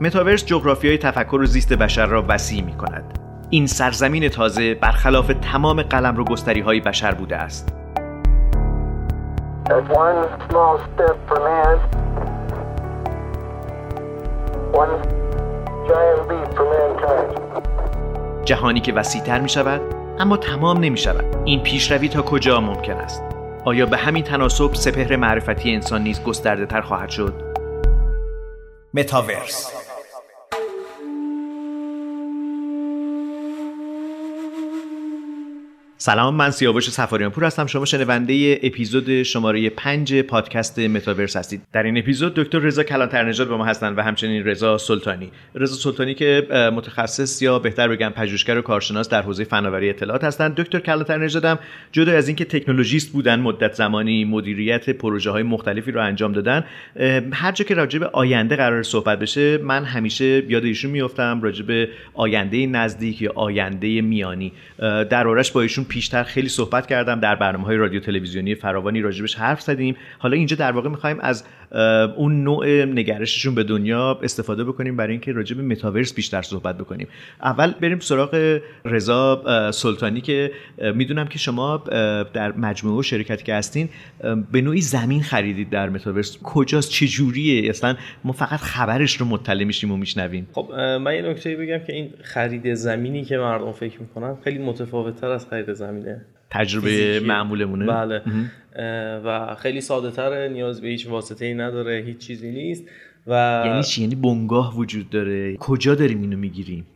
متاورس جغرافیای تفکر و زیست بشر را وسیع می کند. این سرزمین تازه برخلاف تمام قلم رو گستری های بشر بوده است. جهانی که وسیعتر می شود اما تمام نمی شود. این پیشروی تا کجا ممکن است؟ آیا به همین تناسب سپهر معرفتی انسان نیز گسترده تر خواهد شد؟ متاورس سلام من سیاوش سفاریان پور هستم. شما شنونده اپیزود شماره 5 پادکست متاورس هستید. در این اپیزود دکتر رضا کلانتر نژاد با ما هستند و همچنین رضا سلطانی. رضا سلطانی که متخصص یا بهتر بگم پژوهشگر و کارشناس در حوزه فناوری اطلاعات هستند. دکتر کلانتر نژاد هم جدا از اینکه تکنولوژیست بودن مدت زمانی مدیریت پروژه های مختلفی رو انجام دادن هر جا که راجع به آینده قرار صحبت بشه من همیشه یاد ایشون میافتم راجع به آینده نزدیک یا آینده میانی. در آرش با ایشون پیشتر خیلی صحبت کردم در برنامه های رادیو تلویزیونی فراوانی راجبش حرف زدیم. حالا اینجا در واقع می‌خوایم از اون نوع نگرششون به دنیا استفاده بکنیم برای اینکه راجع به متاورس بیشتر صحبت بکنیم. اول بریم سراغ رضا سلطانی که می‌دونم که شما در مجموعه و شرکتی که هستین به نوعی زمین خریدید در متاورس. کجاست؟ چه جوریه؟ اصلا ما فقط خبرش رو مطلع میشیم و میشنویم. خب من یه نکته بگم که این خرید زمینی که مردم فکر می‌کنن خیلی متفاوت تر از خرید زمینه. تجربه معمولمونه. بله. و خیلی ساده تره نیاز به هیچ واسطه ای نداره هیچ چیزی نیست. و یعنی چی؟ یعنی بنگاه وجود داره. کجا داریم اینو می‌گیریم؟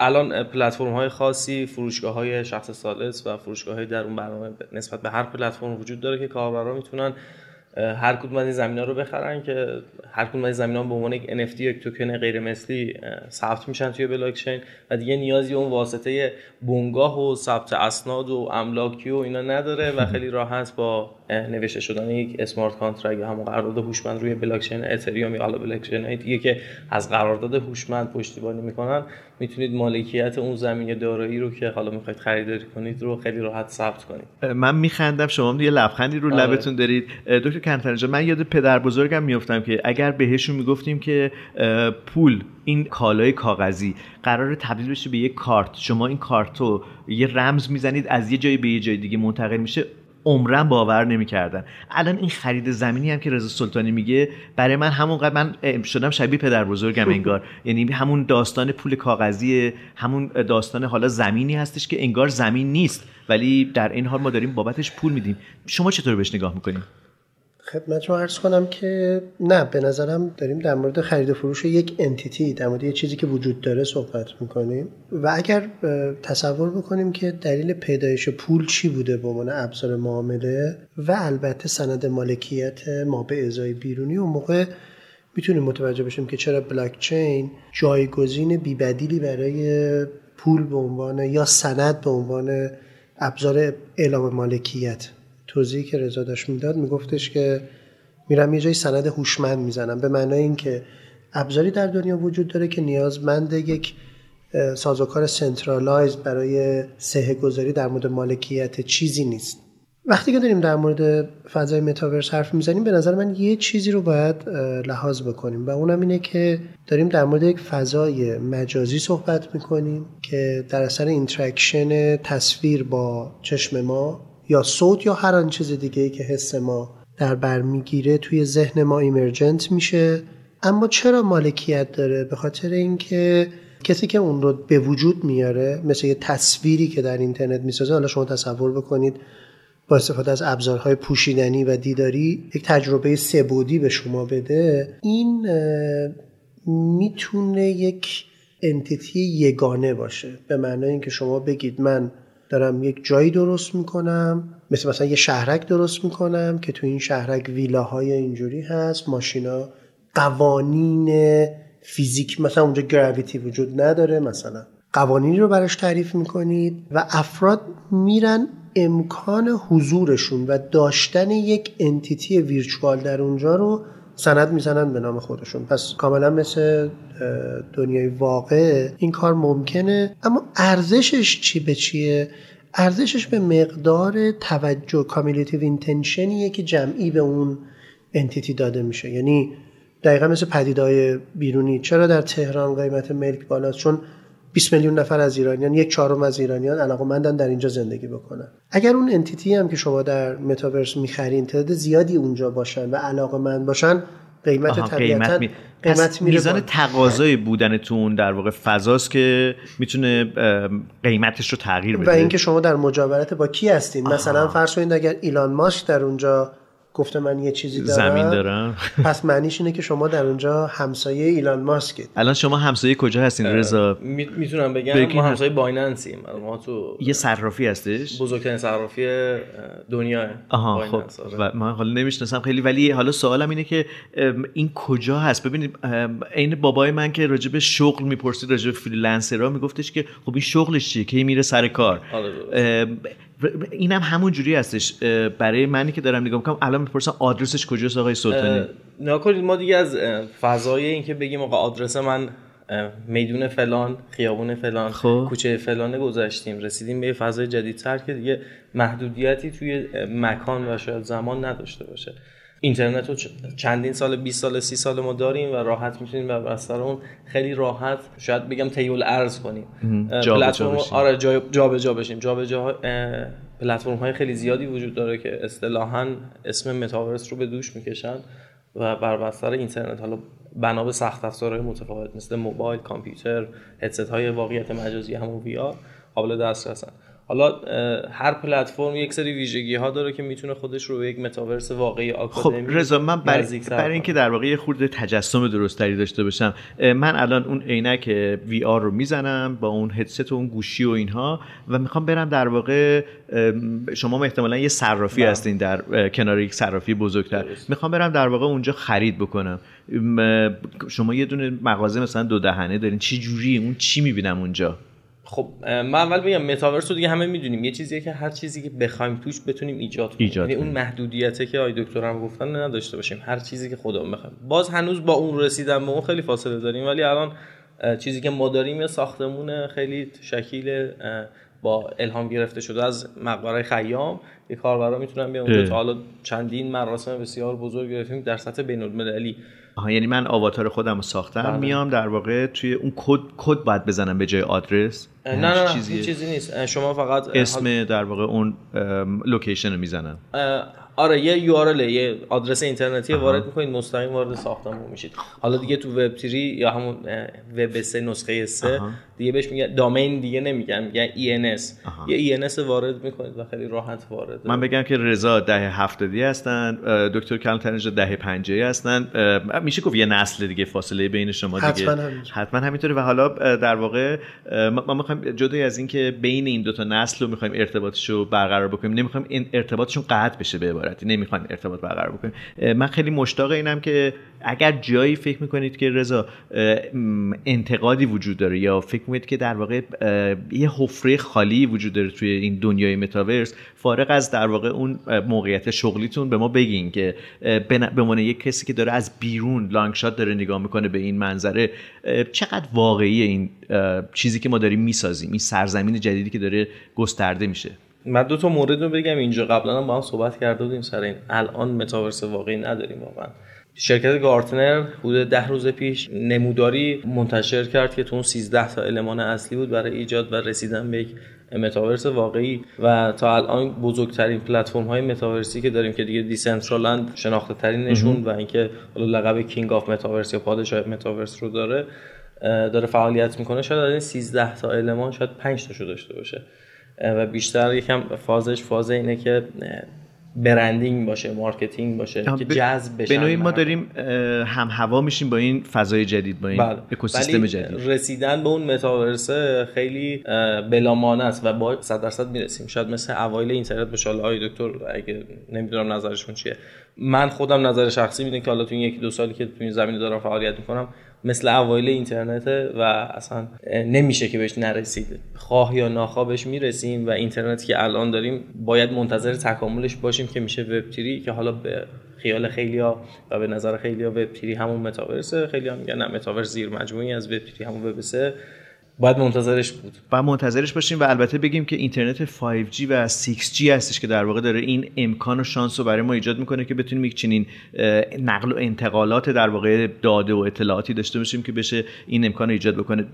الان پلتفرم های خاصی فروشگاه های شخص ثالث و فروشگاه های در اون برنامه نسبت به هر پلتفرم وجود داره که کاربرا می‌تونن هر کدوم از این زمین رو بخرن که هر کدوم از این زمین ها به عنوان یک NFT یک توکن غیر مثلی ثبت میشن توی بلاک چین و دیگه نیازی اون واسطه بنگاه و ثبت اسناد و املاکی و اینا نداره و خیلی راحت با نوشته شدن یک smart contract یا همون قرارداد هوشمند روی بلاک چین اتریوم یا حالا بلاک چین دیگه که از قرارداد هوشمند پشتیبانی می‌کنن می‌تونید مالکیت اون زمین دارایی رو که حالا می‌خواید خریداری کنید رو خیلی راحت ثبت کنید. من میخندم شما یه لبخندی رو آره. لبتون دارید. دکتر کنترنجا من یاد پدر بزرگم میفتم که اگر بهشون می‌گفتیم که پول این کالای کاغذی قرار تبدیل بشه به یک کارت شما این کارت رو یه رمز می‌زنید از یه جایی به یه جای دیگه منتقل میشه. عمرن باور نمی‌کردن. الان این خرید زمینی هم که رضا سلطانی میگه برای من همونقدر من شدم شبیه پدر بزرگم انگار. یعنی همون داستان پول کاغذی همون داستان حالا زمینی هستش که انگار زمین نیست. ولی در این حال ما داریم بابتش پول میدیم. شما چطور بهش نگاه می‌کنیم خدمت رو عرض کنم که نه به نظرم داریم در مورد خرید و فروش یک انتیتی در مورد یه چیزی که وجود داره صحبت می‌کنیم. و اگر تصور بکنیم که دلیل پیدایش پول چی بوده به عنوان ابزار معامله و البته سند مالکیت ما به ازای بیرونی اون موقع می‌تونیم متوجه بشیم که چرا بلاک چین جایگزین بی‌بدیلی برای پول به عنوان یا سند به عنوان ابزار اعلام مالکیت توضیحی که رضا داشت می‌داد میگفتش که میرم یه جای سند هوشمند می‌زنم به معنای اینکه ابزاری در دنیا وجود داره که نیازمند یک سازوکار centralized برای صحه گذاری در مورد مالکیت چیزی نیست. وقتی که داریم در مورد فضای متاورس حرف می‌زنیم به نظر من یه چیزی رو باید لحاظ بکنیم و اونم اینه که داریم در مورد یک فضای مجازی صحبت می‌کنیم که در اثر interaction تصویر با چشم ما یا صوت یا هر آن چیز دیگه ای که حس ما در بر می‌گیره توی ذهن ما emergent میشه. اما چرا مالکیت داره؟ به خاطر اینکه کسی که اون رو به وجود میاره مثل یه تصویری که در اینترنت می‌سازه حالا شما تصور بکنید با استفاده از ابزارهای پوشیدنی و دیداری یک تجربه سبودی به شما بده این می‌تونه یک انتیتی یگانه باشه. به معنای اینکه شما بگید من دارم یک جایی درست می‌کنم مثل مثلا یه شهرک درست می‌کنم که تو این شهرک ویلاهای اینجوری هست ماشینا قوانین فیزیک مثلا اونجا گراویتی وجود نداره مثلا قوانینی رو براش تعریف می‌کنید و افراد میرن امکان حضورشون و داشتن یک entity virtual در اونجا رو سند می‌زنن به نام خودشون. پس کاملا مثل دنیای واقع این کار ممکنه. اما ارزشش چی به چیه؟ ارزشش به مقدار توجه cumulative attention یه که جمعی به اون entity داده میشه. یعنی دقیقا مثل پدیدهای بیرونی. چرا در تهران قیمت ملک بالاست؟ چون 20 میلیون نفر از ایرانیان یک چهارم از ایرانیان علاقمندن در اینجا زندگی بکنن. اگر اون انتیتی هم که شما در متاورس می‌خرین تعداد زیادی اونجا باشن و علاقمند باشن قیمت طبیعتا قیمت, قیمت میزان تقاضای بودنتون در واقع فضاست که می‌تونه قیمتش رو تغییر بده. و اینکه شما در مجاورت با کی هستین؟ مثلا فرض کنید اگر ایلان ماسک در اونجا گفته من یه چیزی دارم زمین دارم. پس معنیش اینه که شما در اونجا همسایه ایلان ماسکید. الان شما همسایه کجا هستین؟ رضا می‌تونم بگم ما همسایه بایننسیم ما تو یه صرافی هستش؟ بزرگترین صرافی دنیا آها خب. و من حالا نمی‌شناسم خیلی ولی حالا سوالم اینه که این کجا هست؟ ببینید عین بابای من که راجع به شغل می‌پرسید راجع به فریلنسرها میگفتش که خب این شغلش چیه؟ کی میره سر کار؟ اینم همون جوری هستش برای منی که دارم نگاه می‌کنم الان می‌پرسم آدرسش کجاست آقای سلطانی نکنید ما دیگه از فضای اینکه بگیم آقا آدرس من میدون فلان خیابون فلان خب. کوچه فلانه گذشتیم رسیدیم به فضای جدیدتر که دیگه محدودیتی توی مکان و شاید زمان نداشته باشه اینترنت رو چندین سال 20 سال 30 سال ما داریم و راحت می‌تونیم بر بستر اون خیلی راحت شاید بگم تیول ارز کنیم. پلتفرم آره جا به جا بشیم. جا به جا پلتفرم های خیلی زیادی وجود داره که اصطلاحا اسم متاورس رو به دوش می‌کشن و بر بستر اینترنت. حالا بنا به سخت افزارهای متفاوت مثل موبایل کامپیوتر هدست های واقعیت مجازی همون وی آر قابل دسترسن. حالا هر پلتفرم یک سری ویژگی ها داره که می‌تونه خودش رو به یک متاورس واقعی آکادمی خب رضا من برای بر اینکه در واقع یه خورده تجسم درستری داشته باشم من الان اون عینک وی آر رو می‌زنم با اون هدست و اون گوشی و اینها و می‌خوام برم در واقع شما احتمالا یه صرافی بله. هستین در کنار یک صرافی بزرگتر. می‌خوام برم در واقع اونجا خرید بکنم. شما یه دونه مغازه مثلا دو دهنه دارین چی جوری اون چی می‌بینم اونجا؟ خب من اول بگم متاورس رو دیگه همه می‌دونیم. یه چیزیه که هر چیزی که بخوایم توش بتونیم ایجاد کنیم. یعنی اون محدودیته که آی دکتر هم گفتن نداشته باشیم. هر چیزی که خدا بخوایم. باز هنوز با اون رسیدن به اون خیلی فاصله داریم ولی الان چیزی که ما داریم یه ساختمون خیلی شکیل با الهام گرفته شده از مقبره خیام. یه کاربرا می‌تونن بیان اونجا. تا حالا چندین مراسم بسیار بزرگ گرفتیم در سطح بین المللی آها یعنی من آواتار خودم رو ساختم بله. میام در واقع توی اون کد کد باید بزنم به جای آدرس. نه نه, نه چیزی... چیزی نیست. شما فقط اسم در واقع اون location رو می‌زنم. آره یه یو یه آدرس اینترنتی وارد می‌کنید مستقیم وارد ساختمون میشید. حالا دیگه تو وب 3 یا همون وب 3 نسخه 3 دیگه بهش میگن دامین دیگه نمیگن میگن ENS یه ENS وارد می‌کنید و خیلی راحت وارد. من بگم که رضا دهه 70 هستن دکتر کلانترنج دهه 50 هستن. میشه گفت یه نسل دیگه فاصله بین شما دیگه. حتما حتما همینطوره. و حالا در واقع ما می‌خوایم جدای از اینکه بین این دو تا نسل رو می‌خوایم ارتباطش رو برقرار بکنیم نمی‌خوایم این ارتباطشون قطع بشه به عبارتی. نمی‌خوایم ارتباط برقرار بکنیم. من خیلی مشتاق اینم که اگر جایی فکر می‌کنید که رضا انتقادی وجود داره یا فکر می‌کنید که در واقع یه حفره خالی وجود داره توی این دنیای متاورس. فارغ از در واقع اون موقعیت شغلیتون به ما بگین که به عنوان یک کسی که داره از بیرون لانگ شات داره نگاه می‌کنه به این منظره چقدر واقعی این چیزی که ما داریم می‌سازیم این سرزمین جدیدی که داره گسترده میشه؟ من دو تا مورد رو بگم اینجا. قبلا هم با هم صحبت کرده بودیم سر این. الان متاورس واقعی نداریم واقعا. شرکت گارتنر حدود ده روز پیش نموداری منتشر کرد که تو اون 13 تا المان اصلی بود برای ایجاد و رسیدن به یک متاورس واقعی. و تا الان بزرگترین پلتفرم های متاورسی که داریم که دیگه Decentraland شناخته ترینشون و اینکه لقب king of metaverse یا پادشاه متاورس رو داره داره فعالیت می‌کنه شاید از این 13 تا المان شاید 5 تاشو داشته باشه. و بیشتر یکم فازش فاز اینه که برندینگ باشه مارکتینگ باشه که جذب بشه به نوعی ما داریم هم هوا میشیم با این فضای جدید با این بله. اکوسیستم جدید. رسیدن به اون متاورس خیلی بلامانه است و با 100 درصد می‌رسیم. شاید مثل اوایل اینترنت به شاله های دکتر اگه نمی‌دونم نظرشون چیه. من خودم نظر شخصی می‌دونم که حالا تو این یکی دو سالی که تو این زمینه دارم فعالیت می‌کنم مثل اوایل اینترنت و اصلا نمیشه که بهش نرسید. خواه یا ناخواه بهش می‌رسیم و اینترنتی که الان داریم باید منتظر تکاملش باشیم که میشه وب که حالا به خیال خیلیا و به نظر خیلیا وب همون متاورس خیلی هم میگن نه متاورس زیر مجموعی از وب همون وب باید منتظرش بود. و منتظرش باشیم و البته بگیم که اینترنت 5G و 6G هستش که در واقع داره این امکان و شانس رو برای ما ایجاد می‌کنه که بتونیم یک چنین نقل و انتقالات در واقع داده و اطلاعاتی داشته باشیم که بشه این امکان رو ایجاد بکنه.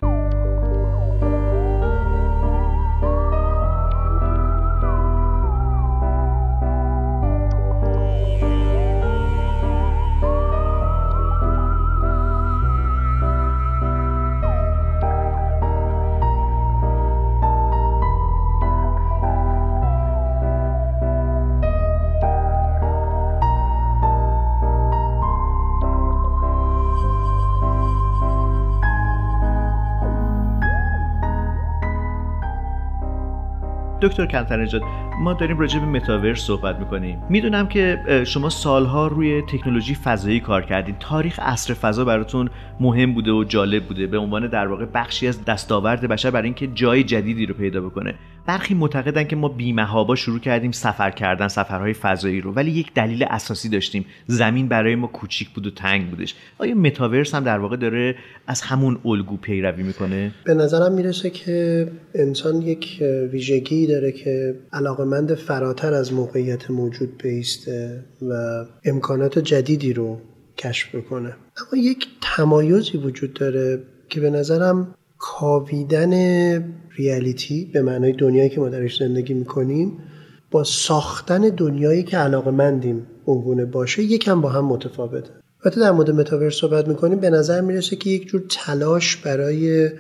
دکتر کلتر ما داریم راجع به متاورس صحبت می‌کنیم. می‌دونم که شما سالها روی تکنولوژی فضایی کار کردین. تاریخ عصر فضا براتون مهم بوده و جالب بوده. به عنوان در واقع بخشی از دستاورد بشر برای اینکه جای جدیدی رو پیدا بکنه. برخی معتقدن که ما بیمهابا شروع کردیم سفر کردن سفرهای فضایی رو. ولی یک دلیل اساسی داشتیم. زمین برای ما کوچیک بود و تنگ بودش. آیا متاورس هم در واقع داره از همون الگو پیروی می‌کنه؟ به نظرم می‌رسه که انسان یک ویژگی داره که علاقمند فراتر از موقعیت موجود بیسته و امکانات جدیدی رو کشف بکنه. اما یک تمایزی وجود داره که به نظرم کاویدن ریالیتی به معنای دنیایی که ما درش زندگی می‌کنیم با ساختن دنیایی که علاقه مندیم اونگونه باشه یکم با هم متفاوته. وقتی در مورد متاورس صحبت می‌کنیم به نظر می‌رسه که یک جور تلاش برای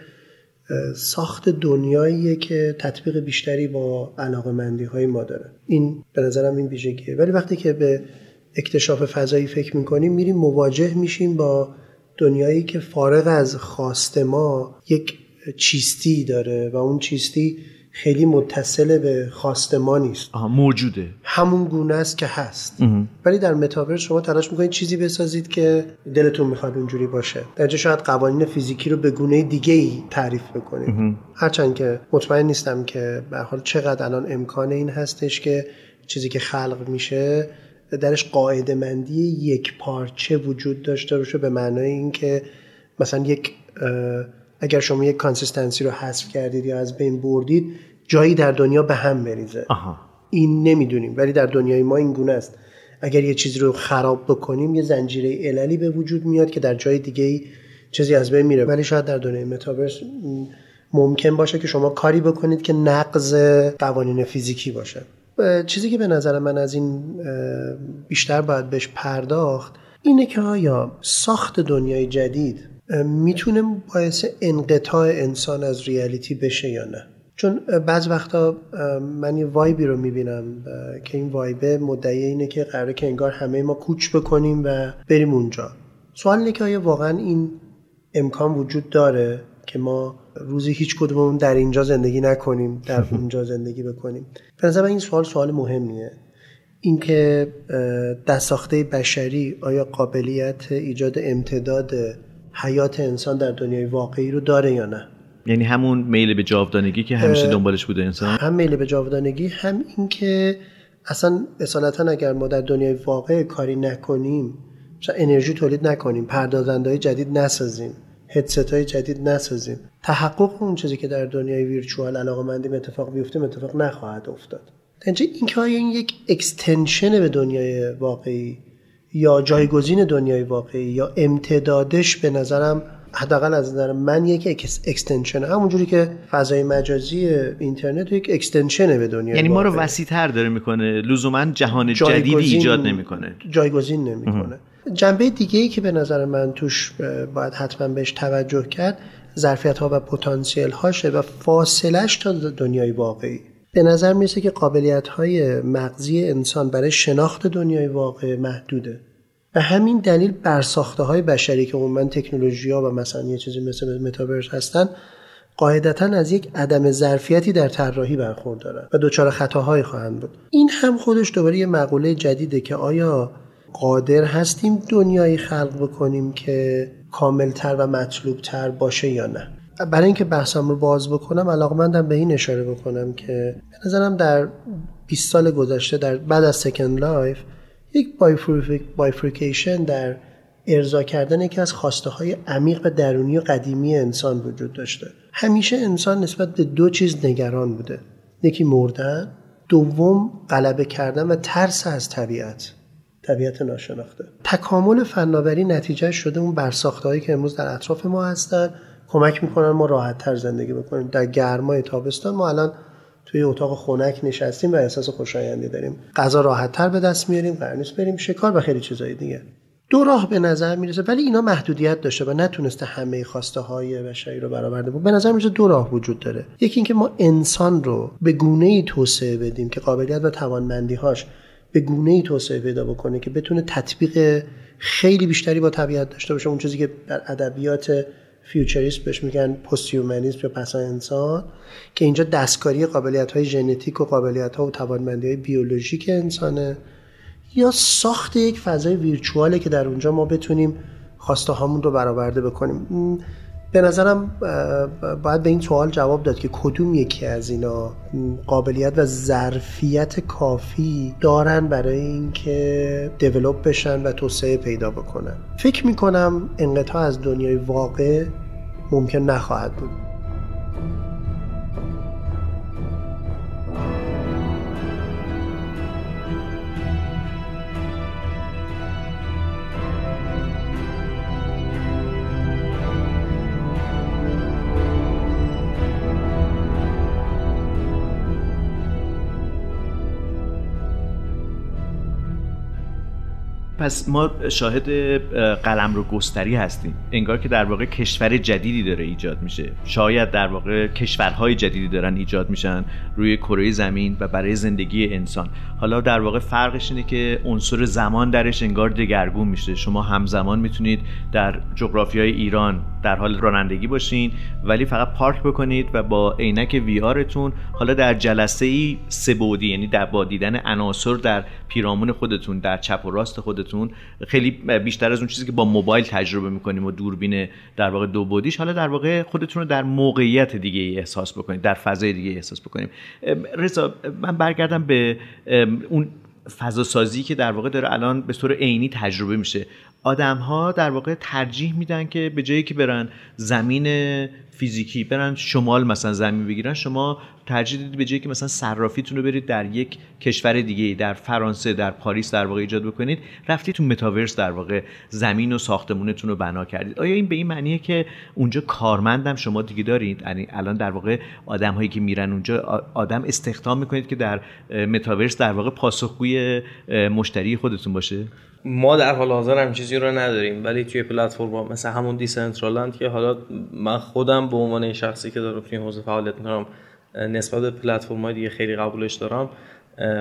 ساخت دنیاییه که تطبیق بیشتری با علاقه مندی های ما داره. این به نظرم این ویژگیه. ولی وقتی که به اکتشاف فضایی فکر می‌کنیم میریم مواجه میشیم با دنیایی که فارغ از خواست ما یک چیستی داره و اون چیستی خیلی متصل به خواست ما نیست. آها موجوده. همون گونه است که هست. ولی در متاورس شما تلاش می‌کنید چیزی بسازید که دلتون می‌خواد اونجوری باشه. در شاید قوانین فیزیکی رو به گونه دیگه ای تعریف بکنید. هرچند که مطمئن نیستم که به هر حال چقدر الان امکان این هستش که چیزی که خلق میشه درش قاعده مندی یکپارچه وجود داشته باشه به معنای اینکه مثلا یک اگر شما یک consistency رو حذف کردید یا از بین بردید جایی در دنیا به هم بریزه. آها. این نمی‌دونیم ولی در دنیای ما این گونه است. اگر یه چیزی رو خراب بکنیم یه زنجیره عللی به وجود میاد که در جای دیگه ای چیزی از بین میره. ولی شاید در دنیای متاورس ممکن باشه که شما کاری بکنید که نقض قوانین فیزیکی باشه. چیزی که به نظر من از این بیشتر باید بهش پرداخت اینه که آیا ساخت دنیای جدید می‌تونه باعث انقطاع انسان از ریالیتی بشه یا نه؟ چون بعض وقتا من یه وایبی رو می‌بینم که این وایبه مدعی اینه که قراره که انگار همه ما کوچ بکنیم و بریم اونجا. سوال اینه که آیا واقعا این امکان وجود داره که ما روزی هیچ کدوممون در اینجا زندگی نکنیم در اونجا زندگی بکنیم. به نظر این سوال سوال مهمیه. اینکه دستاخته بشری آیا قابلیت ایجاد امتداد حیات انسان در دنیای واقعی رو داره یا نه؟ یعنی همون میل به جاودانگی که همیشه دنبالش بوده انسان؟ هم میل به جاودانگی هم اینکه اصلا اصالتا اگر ما در دنیای واقع کاری نکنیم مثلا انرژی تولید نکنیم پردازنده های جدید نسازیم. هدست های جدید نسازیم. تحقق اون چیزی که در دنیای virtual علاقه مندیم اتفاق بیفته اتفاق نخواهد افتاد. اینجا این که این یک extension به دنیای واقعی یا جایگزین دنیای واقعی یا امتدادش به نظرم حداقل از نظر من یک extension. همونجوری که فضای مجازی اینترنت یک extension ه به دنیا یعنی ما رو وسیع‌تر داره می‌کنه. لزوما جهان جدیدی ایجاد نمی‌کنه. جایگزین نمی‌کنه. جنبه دیگه ای که به نظر من توش باید حتما بهش توجه کرد ظرفیت ها و پتانسیل هاشه و فاصلش تا دنیای واقعی. به نظر می‌رسه که قابلیت های مغزی انسان برای شناخت دنیای واقع محدوده. و همین دلیل برساخته های بشری که عموما تکنولوژی ها و مثلا یه چیزی مثل متاورس هستن قاعدتا از یک عدم ظرفیتی در طراحی برخوردارن و دچار خطاهایی خواهند بود. این هم خودش دوباره یه مقوله جدیده که آیا قادر هستیم دنیایی خلق بکنیم که کاملتر و مطلوبتر باشه یا نه؟ برای اینکه بحثم رو باز بکنم علاقمندم به این اشاره بکنم که به نظرم در 20 سال گذشته در بعد از Second Life یک bifurcation در ارضا کردن یکی از خواسته های عمیق و درونی و قدیمی انسان وجود داشته. همیشه انسان نسبت به دو چیز نگران بوده. یکی مردن دوم غلبه کردن و ترس از طبیعت. طبیعت ناشناخته. تکامل فناوری نتیجه شده اون برساخته که امروز در اطراف ما هستن. کمک می‌کنن ما راحت تر زندگی بکنیم. در گرمای تابستان ما الان توی اتاق خنک نشستیم و احساس خوشایندی داریم. غذا راحت تر به دست میاریم قرار بریم. شکار و خیلی چیزایی دیگه. دو راه به نظر می‌رسه ولی اینا محدودیت داشته و نتونسته همه خواسته های بشری رو برآورده بود به نظر می‌رسه دو راه وجود داره. یکی اینکه ما انسان رو به گونه ای توسعه بدیم که قابلیت و توانمندی هاش به گونه ای توسعه پیدا بکنه که بتونه تطبیق خیلی بیشتری با طبیعت داشته باشه. اون چیزی که در ادبیات futurist بهش میگن پست یا پسا انسان که اینجا دستکاری قابلیت های ژنتیک و قابلیت ها و توانمندی های بیولوژیک انسانه یا ساخت یک فضای virtual ه که در اونجا ما بتونیم خواسته هامون رو برآورده بکنیم. به نظرم باید به این سوال جواب داد که کدوم یکی از اینا قابلیت و ظرفیت کافی دارن برای اینکه develop بشن و توسعه پیدا بکنن. فکر می‌کنم انقطاع از دنیای واقع ممکن نخواهد بود. پس ما شاهد قلم رو گستری هستیم. انگار که در واقع کشور جدیدی داره ایجاد میشه. شاید در واقع کشورهای جدیدی دارن ایجاد میشن روی کره زمین و برای زندگی انسان. حالا در واقع فرقش اینه که عنصر زمان درش انگار دگرگون میشه. شما همزمان می‌تونید در جغرافیای ایران در حال رانندگی باشین ولی فقط پارک بکنید و با عینک وی آرتون حالا در جلسه ای سبودی یعنی در با دیدن عناصر در پیرامون خودتون در چپ و راست خودتون خیلی بیشتر از اون چیزی که با موبایل تجربه می‌کنیم و دوربین در واقع دو بودیش حالا در واقع خودتون رو در موقعیت دیگه احساس بکنید در فضای دیگه احساس بکنیم. رضا من برگردم به اون فضا سازی که در واقع داره الان به طور عینی تجربه میشه. آدم ها در واقع ترجیح میدن که به جایی که برن زمین فیزیکی برن شمال مثلا زمین بگیرن شما ترجیح دیدید به جایی که مثلا صرافیتون رو برید در یک کشور دیگه در فرانسه در پاریس در واقع ایجاد بکنید. رفتید تو متاورس در واقع زمین و ساختمونتون رو بنا کردید. آیا این به این معنیه که اونجا کارمندم شما دیگه دارید؟ یعنی الان در واقع آدم هایی که میرن اونجا آدم استخدام می‌کنید که در متاورس در واقع پاسخگوی مشتری خودتون باشه؟ ما در حال حاضر هم چیزی رو نداریم ولی توی پلتفرم مثل همون دیسنترالند که حالا من خودم به عنوان شخصی که دارم توی حوزه فعالیت می‌کنم نسبت به پلتفرم های دیگه خیلی قبولش دارم.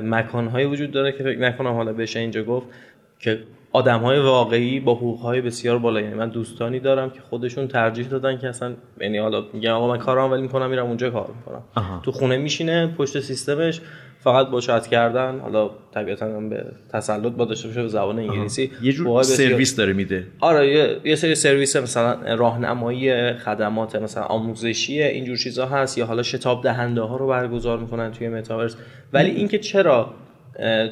مکان های وجود داره که فکر نکنم حالا بشه اینجا گفت که آدم های واقعی با حقوق های بسیار بالا یعنی من دوستانی دارم که خودشون ترجیح دادن که اصلا یعنی حالا میگن آقا من کارم ولی می‌کنم میرم اونجا کار می‌کنم. تو خونه میشینه پشت سیستمش فقط با چت کردن حالا طبیعتا هم به تسلط با داشته باشه به زبان انگلیسی. یه جور سرویس داره میده. آره یه, یه سری سرویس مثلا راهنمایی خدمات مثلا آموزشی اینجور چیزا هست یا حالا شتاب دهنده ها رو برگزار می‌کنن توی متاورس ولی اینکه چرا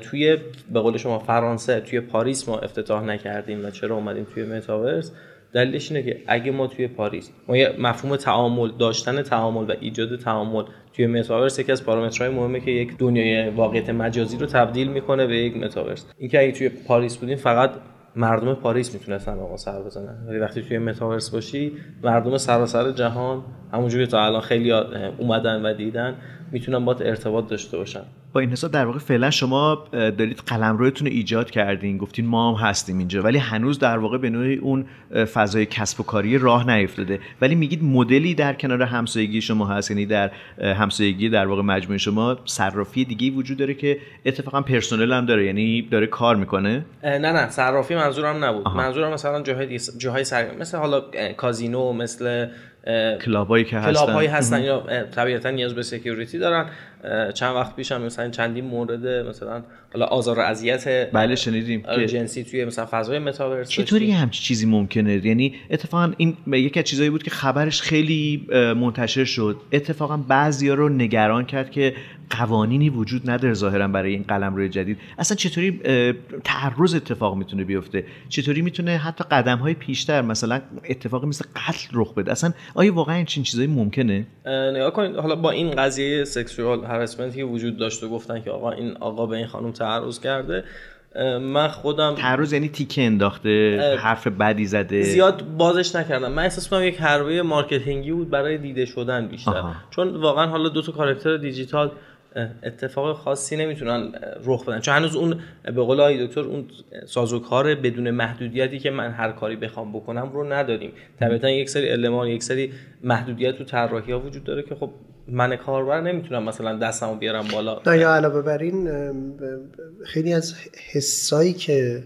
توی به قول شما فرانسه توی پاریس ما افتتاح نکردیم و چرا اومدیم توی متاورس دلیلش اینه که اگه ما توی پاریس ما یه مفهوم تعامل داشتن تعامل و ایجاد تعامل توی متاورس یکی از پارامترهای مهمه که یک دنیای واقعیت مجازی رو تبدیل می‌کنه به یک متاورس. اینکه اگه توی پاریس بودیم فقط مردم پاریس می‌تونستن آقا سر بزنن. ولی وقتی توی متاورس باشی مردم سراسر جهان همونجوری تا الان خیلی اومدن و دیدن می‌تونن با ارتباط داشته باشن با این حساب در واقع فعلا شما دارید قلم رویتون رو ایجاد کردین گفتین ما هم هستیم اینجا ولی هنوز در واقع به نوعی اون فضای کسب و کاری راه نیفتاده. ولی میگید مدلی در کنار همسایگی شما هست یعنی در همسایگی در واقع مجموعه شما صرافی دیگه وجود داره که اتفاقا پرسنل هم داره یعنی داره کار می‌کنه؟ نه نه صرافی منظورم نبود. آها. منظورم مثلا جاهای جاهای سر... مثل حالا کازینو مثل کلابایی که هستن. کلابایی هستن یا طبیعتا نیاز به security دارن. چند وقت پیش هم مثلا چندین مورد مثلا حالا آزار و اذیت بله شنیدیم جنسی توی مثلا فضای متاورس چطوری همچی چیزی ممکنه؟ یعنی اتفاقا این یکی از چیزایی بود که خبرش خیلی منتشر شد. اتفاقا بعضیا رو نگران کرد که قوانینی وجود نداره ظاهرا برای این قلمروی جدید. اصلا چطوری تعرض اتفاق می‌تونه بیفته؟ چطوری می‌تونه حتی قدم های پیشتر مثلا اتفاقی مثل قتل رخ بده؟ اصلا آیا واقعا این چیزایی ممکنه؟ نگاه کنید حالا با این قضیه sexual harassment که وجود داشته گفتن که آقا این آقا به این خانم تعرض کرده من خودم تعرض یعنی تیکه انداخته حرف بدی زده. زیاد بازش نکردم. من احساس کنم یک حربه marketing ی بود برای دیده شدن بیشتر. چون واقعا حالا دو تا کاراکتر دیجیتال اتفاق خاصی نمی‌تونن رخ بدن. چون هنوز اون به قول آقای دکتر اون سازوکار بدون محدودیتی که من هر کاری بخوام بکنم رو نداریم. طبیعتا یک سری المان یک سری محدودیت تو طراحی ها وجود داره که خب من کاربر نمی‌تونم مثلا دستمو بیارم بالا. نه یا علاوه بر این خیلی از حسایی که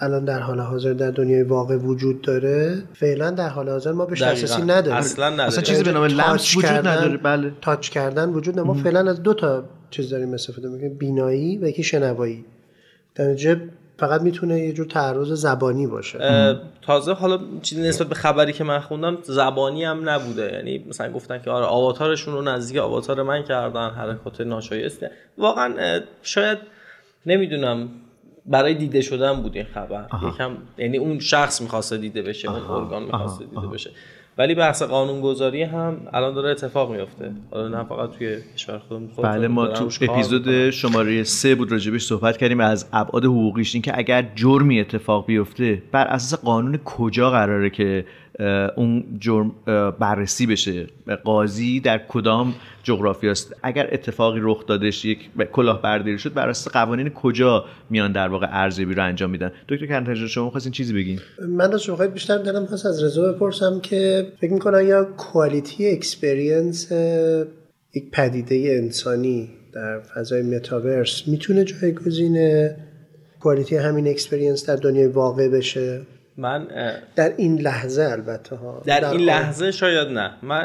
الان در حال حاضر در دنیای واقع وجود داره. فعلا در حال حاضر ما بهش دسترسی نداریم. اصلا نداره اصلا چیزی به نام لمس وجود نداره. بله. تاچ کردن وجود نداره. ما فعلا از دو تا چیز داریم استفاده می‌کنیم. بینایی و یکی شنوایی. در فقط می‌تونه یه جور تعرض زبانی باشه. تازه حالا چیزی نسبت به خبری که من خوندم زبانی هم نبوده. یعنی مثلا گفتن که آره آواتارشون رو نزدیک آواتار من کردن حرکات ناشایسته. واقعا شاید نمی‌دونم. برای دیده شدن بود این خبر. یکم یعنی اون شخص می‌خواسته دیده بشه اون ارگان می‌خواسته دیده بشه. ولی بحث قانونگذاری هم الان داره اتفاق میفته حالا نه فقط توی کشور خودمون بله ما تو اپیزود شماره سه بود راجبش صحبت کردیم از ابعاد حقوقیش این که اگر جرمی اتفاق بیفته بر اساس قانون کجا قراره که اون جرم بررسی بشه. قاضی در کدام جغرافی است اگر اتفاقی رخ دادش یک کلاهبرداری شد بر اساس قوانین کجا میان در واقع ارزیابی رو انجام میدن؟ دکتر کنتاج شما خواستین چیزی بگین؟ من از شما بیشتر دلم هست از رضا بپرسم که فکر می‌کنم یا کوالیتی اکسپریانس یک پدیده انسانی در فضای متاورس می‌تونه جایگزین quality همین experience در دنیای واقع بشه؟ من در این لحظه البته ها. در, در این لحظه شاید نه. من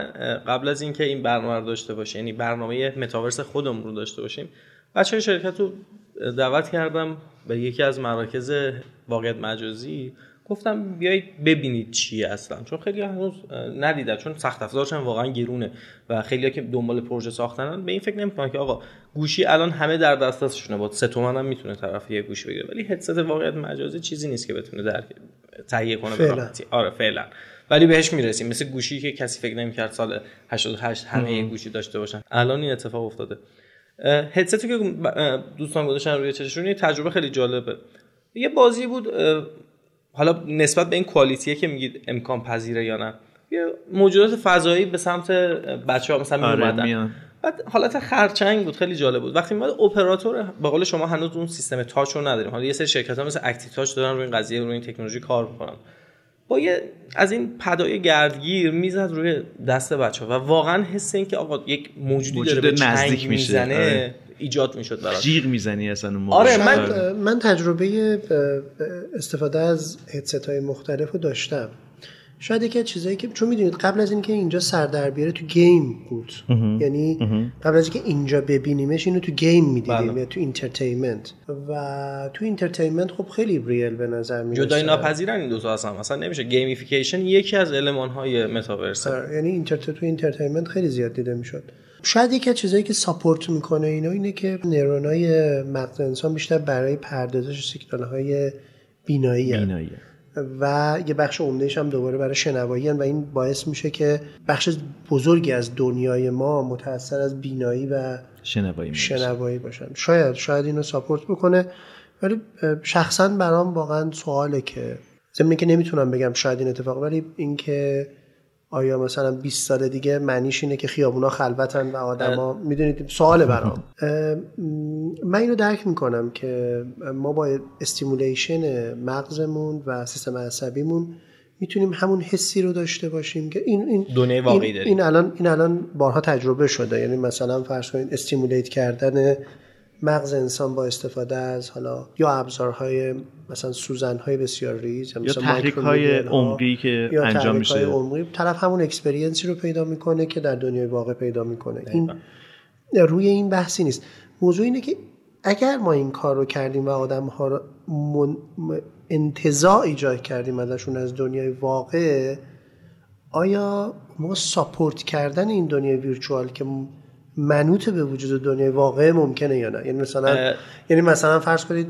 قبل از اینکه این برنامه رو داشته باشه یعنی برنامه متاورس خودمون رو داشته باشیم بچه شرکت رو دعوت کردم به یکی از مراکز واقعیت مجازی گفتم بیایید ببینید چی اصلا. چون خیلی هنوز ندیدن چون سخت افزارشون واقعا گرونه و خیلی که دنبال پروژه ساختنن به این فکر نمی‌کنن که آقا گوشی الان همه در دسترسشونه. با سه تومن هم می‌تونه طرف یه گوشی بگیره. ولی هدست واقعیت مجازی چیزی نیست که بتونه در تهیه کنه فعلا. آره فعلا. ولی بهش می‌رسیم. مثل گوشی که کسی فکر نمی‌کرد سال 88 همه یه گوشی داشته باشن. الان این اتفاق افتاده. هدستی که دوستان گذاشتن روی چششون تجربه خیلی جالبه. یه بازی بود حالا نسبت به این کوالیتیه که میگید امکان پذیره یا نه یه موجودات فضایی به سمت بچه ها مثلا آره اومدن بعد حالت خرچنگ بود خیلی جالب بود. وقتی میاد اپراتور به قول شما هنوز اون سیستم تاچ رو نداریم. حالا یه سری شرکت ها مثل اکتی تاچ دارن روی این قضیه روی این تکنولوژی کار می‌کنن. با یه از این پدای گردگیر می‌زد روی دست بچه ها و واقعا حس این که آقا یک موجودی موجود داره به نزدیک. می‌زنه. ایجاد می‌شد براش. جیغ می‌زنی اصلا اون موقع. آره، من- من من تجربه استفاده از هدست های مختلف رو داشتم. شاید یکی از چیزایی که چون می‌دونید قبل از اینکه اینجا سر در بیاره تو game بود. یعنی قبل از اینکه اینجا ببینیمش اینو تو game می‌دیدیم بله. یا تو entertainment و تو entertainment خب خیلی real به نظر میاد جدایی ناپذیرن این دو تا اصلا. اصلا نمیشه. gamification یکی از المان های متاورس یعنی entert تو entertainment خیلی زیاد دیده می‌شد. شاید یکی از چیزایی که support می‌کنه اینا اینه که نورونای مغز انسان بیشتر برای پردازش سیگنال های بینایی هن. بینایی. و یه بخش عمدهش هم دوباره برای شنوایی هن و این باعث میشه که بخش بزرگی از دنیای ما متأثر از بینایی و شنوایی شنوایی باشن. شاید شاید اینو ساپورت بکنه. ولی شخصا برام واقعا سواله که ضمن که نمی‌تونم بگم شاید این اتفاق ولی اینکه آیا مثلا 20 سال دیگه معنیش اینه که خیابونا خلوتن و آدما می‌دونید؟ سوال برام. من اینو درک می‌کنم که ما با stimulation مغزمون و سیستم عصبیمون می‌تونیم همون حسی رو داشته باشیم که این این دنیای واقعی این, داریم. این الان این الان بارها تجربه شده. یعنی مثلا فرض کنید stimulate کردن مغز انسان با استفاده از حالا یا ابزارهای مثلا سوزنهای بسیار ریز یا مثلا تحریک های عمقی که یا انجام میشه. عمقی. طرف همون experience ی رو پیدا می‌کنه که در دنیای واقع پیدا می‌کنه. این روی این بحثی نیست. موضوع اینه که اگر ما این کار رو کردیم و آدم ها رو من... انتظاع ایجاد کردیم ازشون از دنیای واقع آیا ما ساپورت کردن این دنیای ویرچوال که منوط به وجود دنیای واقع ممکنه یا نه؟ یعنی مثلا یعنی مثلا فرض کنید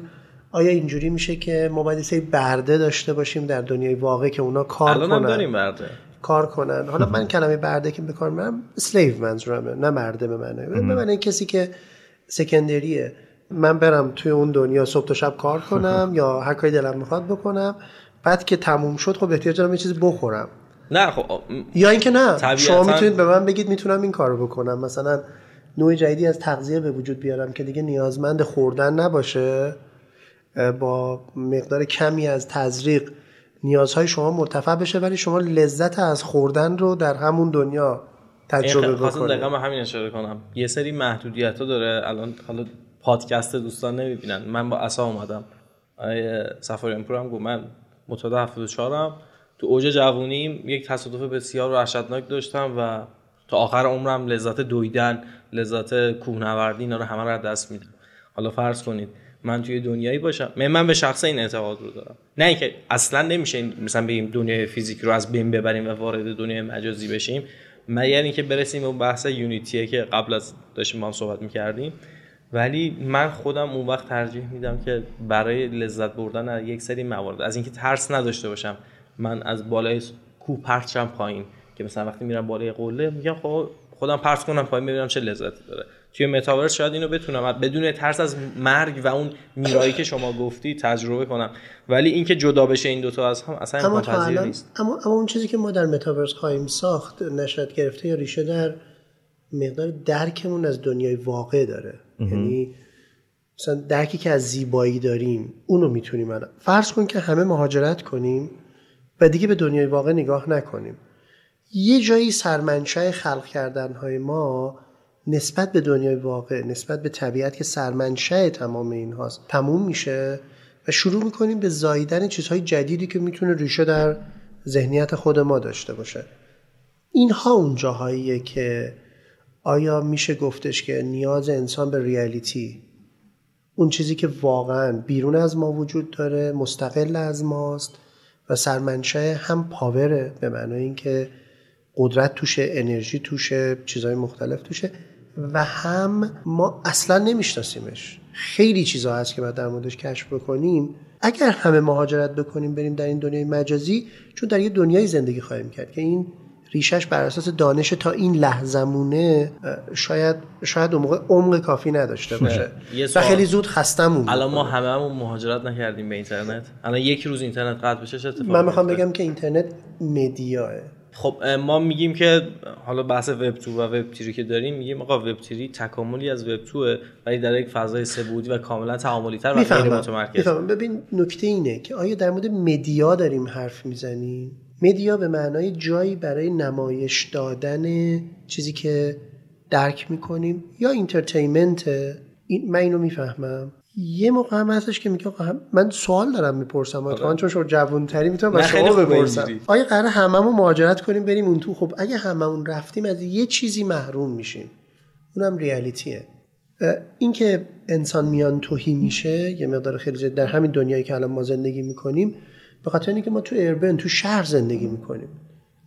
آیا اینجوری میشه که ما باید سری برده داشته باشیم در دنیای واقع که اونا کار الان کنن؟ داریم برده. کار کنن. حالا من کلمه برده که بکار می‌برم سلیو منظورمه نه مرده به منه به معنی کسی که سکندریه من برم توی اون دنیا صبح تا شب کار کنم یا هر کاری دلم می‌خواد بکنم بعد که تموم شد خب احتیاج دارم یه چیزی بخورم. نه خب یا اینکه نه طبیعتاً- شما می‌تونید به من بگید می‌تونم این کارو بکنم. مثلا نوع جدیدی از تغذیه به وجود بیارم که دیگه نیازمند خوردن نباشه. با مقدار کمی از تزریق نیازهای شما مرتفع بشه ولی شما لذت از خوردن رو در همون دنیا تجربه بکنید. دقیقا به همین اشاره کنم. یه سری محدودیت ها داره. الان حالا پادکست دوستان نمی‌بینن. من با اصا اومدم. آیه سفاریان پور هم گفت من متولد 74 م تو اوج جوونیم یک تصادف بسیار وحشتناک داشتم و تا آخر عمرم لذت دویدن لذت کوهنوردی اینا رو همه رو دست میدم. حالا فرض کنید من توی دنیایی باشم من من به شخص این اعتقاد رو دارم. نه اینکه اصلا نمیشه مثلا بگیم دنیای فیزیک رو از بین ببریم و وارد دنیای مجازی بشیم. مگر اینکه برسیم به بحث یونیتیه که قبل از داشتیم با هم صحبت می‌کردیم. ولی من خودم اون وقت ترجیح میدم که برای لذت بردن از یک سری موارد از اینکه ترس نداشته باشم. من از بالای کوه پرت شم پایین که مثلا وقتی میرم بالای قله میگم خب خودم پرت کنم پایین ببینم چه لذتی داره. توی متاورس شاید اینو بتونم بدون ترس از مرگ و اون میرایی که شما گفتی تجربه کنم. ولی اینکه جدا بشه این دوتا از هم اصلا اما پذیر نیست. اما, اما اون چیزی که ما در متاورس خواهیم ساخت نشد گرفته یا ریشه در مقدار درکمون از دنیای واقع داره. یعنی مثلا درکی که از زیبایی داریم اونو می‌تونیم فرض کن که همه مهاجرت کنیم و دیگه به دنیای واقع نگاه نکنیم. یه جایی سرمنشأ خلق کردن های ما نسبت به دنیای واقع نسبت به طبیعت که سرمنشأ تمام این هاست تموم میشه و شروع می‌کنیم به زاییدن چیزهای جدیدی که می‌تونه ریشه در ذهنیت خود ما داشته باشه. اینها اون جاهاییه که آیا میشه گفتش که نیاز انسان به ریالیتی اون چیزی که واقعا بیرون از ما وجود داره مستقل از ماست و سرمنشأ هم پاوره به معنای اینکه قدرت توشه انرژی توشه چیزهای مختلف توشه و هم ما اصلا نمیشناسیمش. خیلی چیزها هست که باید در موردش کشف بکنیم. اگر همه مهاجرت بکنیم بریم در این دنیای مجازی چون در یه دنیای زندگی خواهیم کرد که این ریشش بر اساس دانش تا این لحظمونه شاید شاید اون موقع عمق کافی نداشته باشه. و. خیلی زود خستمون الان ما می‌کنه. هممون مهاجرت نکردیم به اینترنت. الان یک روز اینترنت قطع بشه چه اتفاقی من می‌خوام؟ بگم که اینترنت مدیاه خب ما میگیم که حالا بحث وب 2 و وب 3 که داریم میگیم آقا وب 3 تکاملی از وب 2 ولی در یک فضای سه‌بعدی و کاملا تعاملی تر و غیر متمرکز. ببین نکته اینه که آیا در مورد مدیا داریم حرف می‌زنیم؟ مدیا به معنای جایی برای نمایش دادن چیزی که درک می‌کنیم یا entertainment این من اینو می‌فهمم. یه موقع هم هستش که میگه آقا من سوال دارم می‌پرسم. اتفاقا چون شما جوانتری می‌تونم از شما بپرسم. آیا قراره هممون مهاجرت کنیم بریم اون تو؟ خب اگه هممون رفتیم از یه چیزی محروم میشیم. اونم reality ه اینکه انسان میان تهی میشه یه مقدار خیلی زیاد در همین دنیایی که الان ما زندگی می‌کنیم به خاطر اینکه ما تو urban تو شهر زندگی می‌کنیم.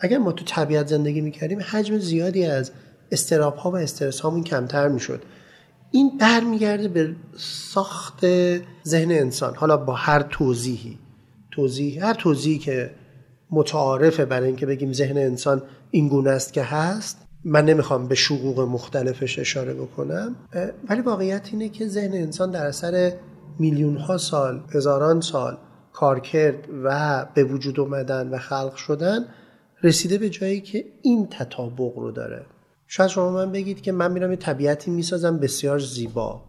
اگر ما تو طبیعت زندگی می‌کردیم حجم زیادی از استراب ها و استرس هامون کمتر می‌شد. این برمیگرده به ساخت ذهن انسان. حالا با هر توضیحی. توضیح هر توضیحی که متعارفه برای اینکه بگیم ذهن انسان این گونه است که هست من نمی‌خوام به شقوق مختلفش اشاره بکنم. ولی واقعیت اینه که ذهن انسان در اثر میلیون ها سال هزاران سال کارکرد و به وجود اومدن و خلق شدن رسیده به جایی که این تطابق رو داره. شاید شما من بگید که من میرم یه طبیعتی می‌سازم بسیار زیبا.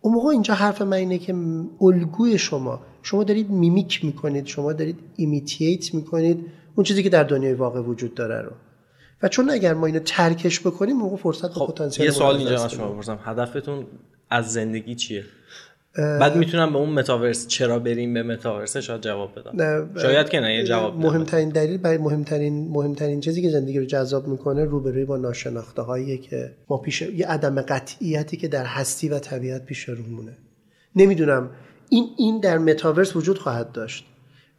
اون موقع اینجا حرف من اینه که الگوی شما شما دارید mimic می‌کنید شما دارید imitate می‌کنید اون چیزی که در دنیای واقع وجود داره رو. و چون اگر ما اینو ترکش بکنیم موقع فرصت خب پتانسیل یه سوال اینجا از شما. بپرسم. هدفتون از زندگی چیه؟ بعد می‌تونم به اون متاورس چرا بریم به متاورس شاید جواب بدم. شاید که نه یه جواب مهمترین دلیل برای مهمترین مهمترین چیزی که زندگی رو جذاب می‌کنه روبرویی با ناشناخته هایی که ما پیش یه عدم قطعیتی که در هستی و طبیعت پیش رو مونه نمی‌دونم این این در متاورس وجود خواهد داشت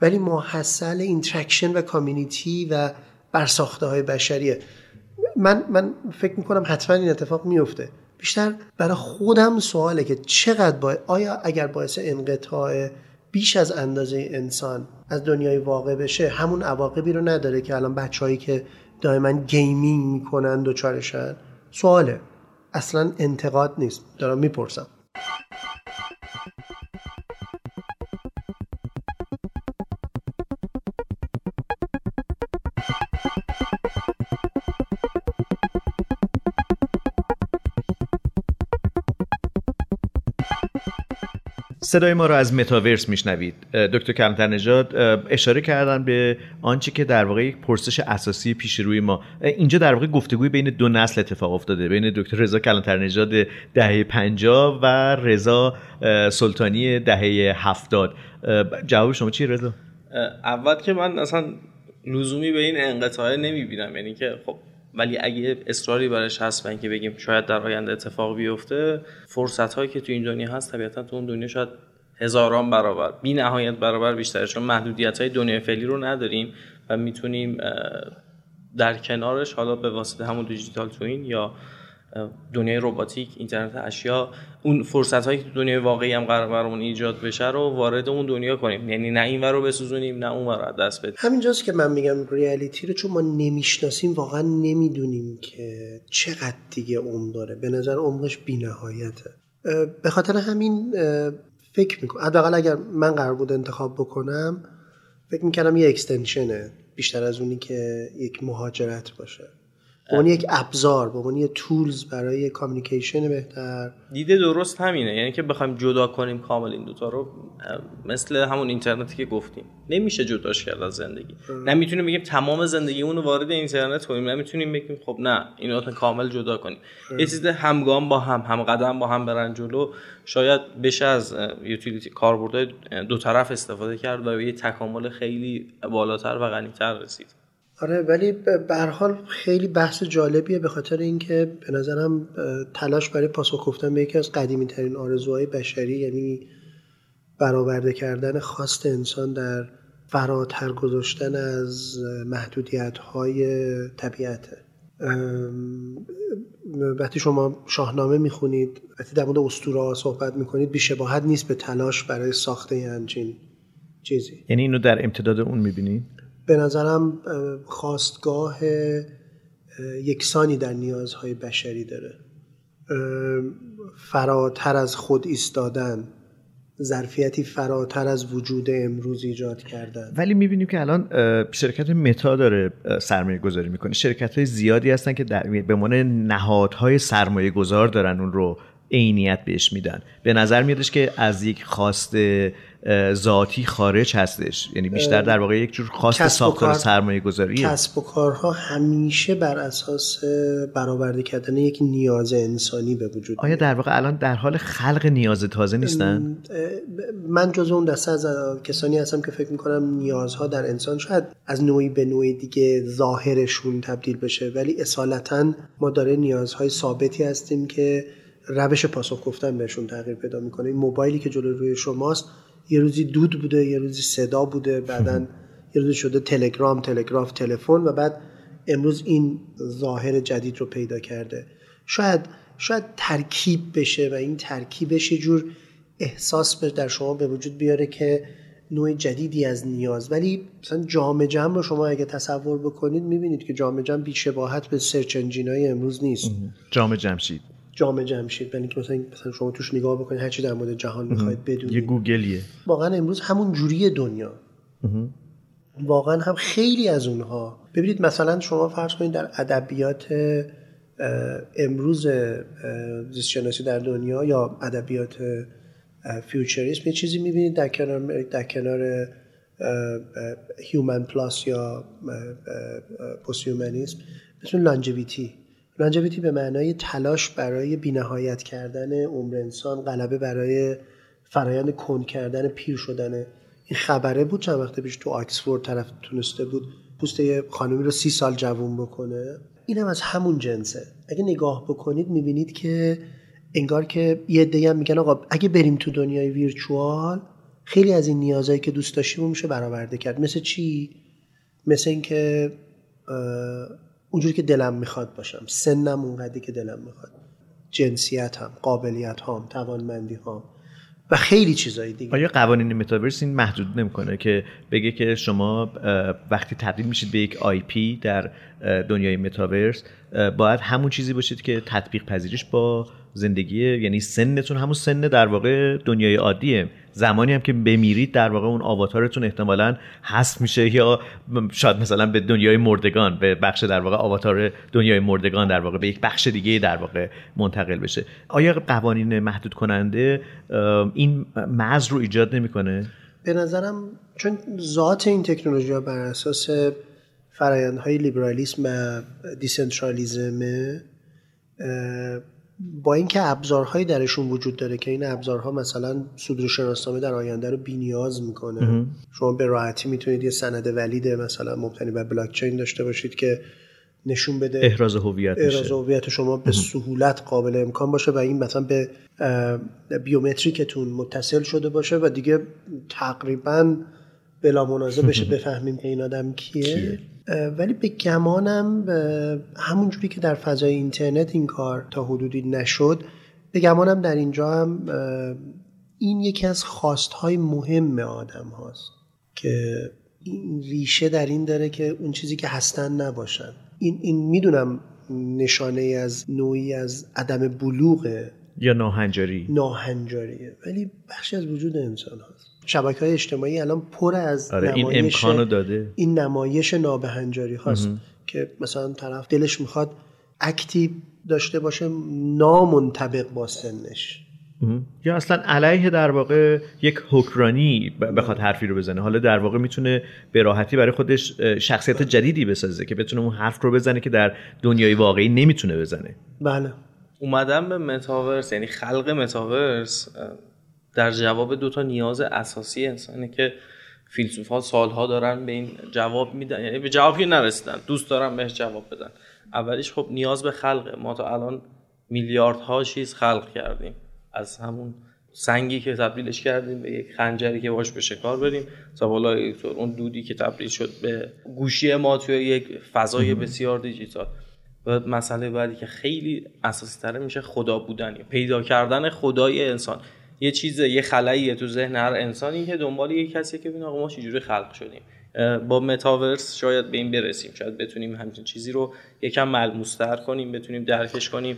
ولی محصل interaction و community و برساخته های بشریه. من من فکر می‌کنم حتما این اتفاق میفته بیشتر برای خودم سواله که چقدر باید آیا اگر باعث انقطاع بیش از اندازه انسان از دنیای واقع بشه همون عواقبی رو نداره که الان بچههایی که دائما گیمینگ می‌کنن دوچارشن سواله. اصلا انتقاد نیست. دارم می‌پرسم. صدای ما رو از متاورس میشنوید. دکتر کلانتر نژاد اشاره کردن به آنچه که در واقع یک پرسش اساسی پیش روی ما. اینجا در واقع گفتگوی بین دو نسل اتفاق افتاده بین دکتر رضا کلانتر نژاد دهه 50 و رضا سلطانی دهه 70 جواب شما چیه رضا؟ اول که من اصلا لزومی به این انقطاع نمی‌بینم یعنی که خب ولی اگه اصراری برش هست و اینکه بگیم شاید در آینده اتفاق بیفته فرصت هایی که تو این دنیا هست طبیعتا تو اون دنیا شاید هزاران برابر بی نهایت برابر بیشتره چون محدودیت های دنیای فعلی رو نداریم و می‌تونیم در کنارش حالا به واسطه همون دیجیتال توین یا دنیای رباتیک اینترنت اشیا اون فرصت هایی که دنیای واقعی هم قرار برامون ایجاد بشه رو وارد اون دنیا کنیم. یعنی نه این رو بسوزونیم نه اون رو دست بدیم. همینجاست که من میگم ریالیتی رو چون ما نمی‌شناسیم واقعا نمی‌دونیم که چقدر دیگه عمر داره. به نظر عمرش بینهایته. به خاطر همین فکر می‌کنم حداقل اگر من قرار بود انتخاب بکنم فکر می‌کردم یه اکستنشنه بیشتر از اونی که یک مهاجرت باشه. به عنوان یک ابزار به عنوان تولز برای کامیکیشن بهتر. دیده درست همینه. یعنی که بخوایم جدا کنیم کامل این دوتا رو مثل همون اینترنتی که گفتیم. نمیشه جداش کرد از زندگی. نمی‌تونیم بگیم تمام زندگی رو وارد اینترنت کنیم نمی‌تونیم بگیم خب نه اینو کامل جدا کنیم. یه چیز همگام با هم هم قدم با هم برن جلو. شاید بشه از یوتیلیتی کاربردهای دو طرف استفاده کرد و به یه تکامل خیلی بالاتر و غنیتر رسید. آره ولی به حال خیلی بحث جالبیه به خاطر اینکه به نظرم تلاش برای پاسخ گفتن به یکی از قدیمی ترین آرزوهای بشری یعنی برآورده کردن خواست انسان در فراتر گذاشتن از محدودیت های طبیعته وقتی شما شاهنامه می‌خونید وقتی در مورد اسطوره صحبت می‌کنید بیشباهت نیست به تلاش برای ساخته همچین چیزی. یعنی اینو در امتداد اون می‌بینید به نظرم خواستگاه یکسانی در نیازهای بشری داره. فراتر از خود ایستادن ظرفیتی فراتر از وجود امروز ایجاد کردن. ولی می‌بینیم که الان شرکت متا داره سرمایه گذاری می‌کنه. شرکت های زیادی هستن که در به عنوان نهادهای سرمایه گذار دارن اون رو عینیت بهش میدن. به نظر میادش که از یک خواست ذاتی خارج هستش. یعنی بیشتر در واقع یک جور خواست ساختار سرمایه گذاریه کسب و کارها همیشه بر اساس برآورده کردن یک نیاز انسانی به وجود آیا در واقع الان در حال خلق نیاز تازه نیستن؟ من جز اون دسته از کسانی هستم که فکر می‌کنم نیازها در انسان شاید از نوعی به نوعی دیگه ظاهرشون تبدیل بشه ولی اصالتا ما داره نیازهای ثابتی هستیم که روش پاسخ گفتن بهشون تغییر پیدا می‌کنه. این موبایلی که جلو روی شماست یه روزی دود بوده یه روزی صدا بوده بعدا یه روزی شده تلگرام تلگراف تلفن و بعد امروز این ظاهر جدید رو پیدا کرده. شاید شاید ترکیب بشه و این ترکیبش یه جور احساس در شما به وجود بیاره که نوع جدیدی از نیاز. ولی مثلا جام جمع رو شما اگه تصور بکنید می‌بینید که جام جمع بیشباهت به سرچ انجین های امروز نیست. جام جمشید. جام جمشید یعنی که مثلا مثلا شما توش نگاه بکنید هر چی در مورد جهان می‌خواید بدونید. یه گوگلیه. واقعا امروز همون جوری دنیا. واقعا هم خیلی از اونها. ببینید مثلا شما فرض کنید در ادبیات امروز زیست در دنیا یا ادبیات futurism یه چیزی می‌بینید در کنار در کنار human plus یا post humanism مثل longevity. longevity به معنای تلاش برای بینهایت کردن عمر انسان غلبه برای فرایند کند کردن پیر شدن. این خبره بود چند وقت پیش تو آکسفورد طرف تونسته بود پوست یه خانمی رو سی سال جوون بکنه. اینم از همون جنسه. اگه نگاه بکنید می‌بینید که انگار که یه عده هم میگن آقا اگه بریم تو دنیای ویرچوال خیلی از این نیازهایی که دوست داشتیم میشه برآورده کرد. مثل چی؟ مثل اینکه اونجوری که دلم می‌خواد باشم. سنم اونقدری که دلم می‌خواد. جنسیت هم قابلیت هم توانمندی هم و خیلی چیزایی دیگه. آیا قوانین متاورس این محدود نمی‌کنه که بگه که شما وقتی تبدیل میشید به یک آی پی در دنیای متاورس باید همون چیزی باشید که تطبیق پذیرش با زندگی یعنی سنتون همون سن در واقع دنیای عادیه. زمانی هم که بمیرید در واقع اون آواتارتون احتمالا حذف میشه یا شاید مثلا به دنیای مردگان به بخش در واقع آواتار دنیای مردگان در واقع به یک بخش دیگه در واقع منتقل بشه. آیا قوانین محدود کننده این مرز رو ایجاد نمی‌کنه؟ به نظرم چون ذات این تکنولوژی ها بر اساس فرایندهای لیبرالیسم و decentralism با اینکه ابزارهایی درشون وجود داره که این ابزارها مثلا صدور شناسنامه در آینده رو بینیاز می‌کنه. شما به راحتی می‌تونید یه سند valid مثلا مبتنی بر بلاک چین داشته باشید که نشون بده احراز هویت احراز هویت شما به سهولت قابل امکان باشه و این مثلا به بیومتریکتون متصل شده باشه و دیگه تقریبا بلا منازه بشه بفهمیم که این آدم کیه. ولی به گمانم همونجوری که در فضای اینترنت این کار تا حدودی نشد به گمانم در اینجا هم این یکی از خواستهای مهم آدم هاست که این ریشه در این داره که اون چیزی که هستن نباشن. این, این می‌دونم نشانه از نوعی از عدم بلوغه یا ناهنجاری. ناهنجاریه ولی بخشی از وجود انسان هست شبکه های اجتماعی الان پر از آره این امکانو داده. این نمایش نابهنجاری هست که مثلا طرف دلش می‌خواد اکتیو داشته باشه نامنطبق با سنش. یا اصلا علیه در واقع یک حکرانی بخواد حرفی رو بزنه. حالا در واقع می‌تونه به راحتی برای خودش شخصیت جدیدی بسازه که بتونه اون حرف رو بزنه که در دنیای واقعی نمی‌تونه بزنه. بله. اومدن به متاورس یعنی خلق متاورس. در جواب دو تا نیاز اساسی انسانی که فیلسوف ها سالها دارن به این جواب میدن یعنی به جوابی نرسیدن دوست دارن بهش جواب بدن. اولیش خب نیاز به خلقه. ما تا الان میلیاردها چیز خلق کردیم. از همون سنگی که تبدیلش کردیم به یک خنجری که باش به شکار بریم. تا بالا اون دودی که تبدیل شد به گوشی ما توی یک فضای بسیار دیجیتال. و مسئله بعدی که خیلی اساسی تره میشه خدا بودن پیدا کردن خدای انسان. یه چیز یه خلاییه تو ذهن هر انسانی که دنبال یه کسی که ببین آقا ما چجوری خلق شدیم. با متاورس شاید به این برسیم. شاید بتونیم همچین چیزی رو یکم ملموستر کنیم بتونیم درکش کنیم.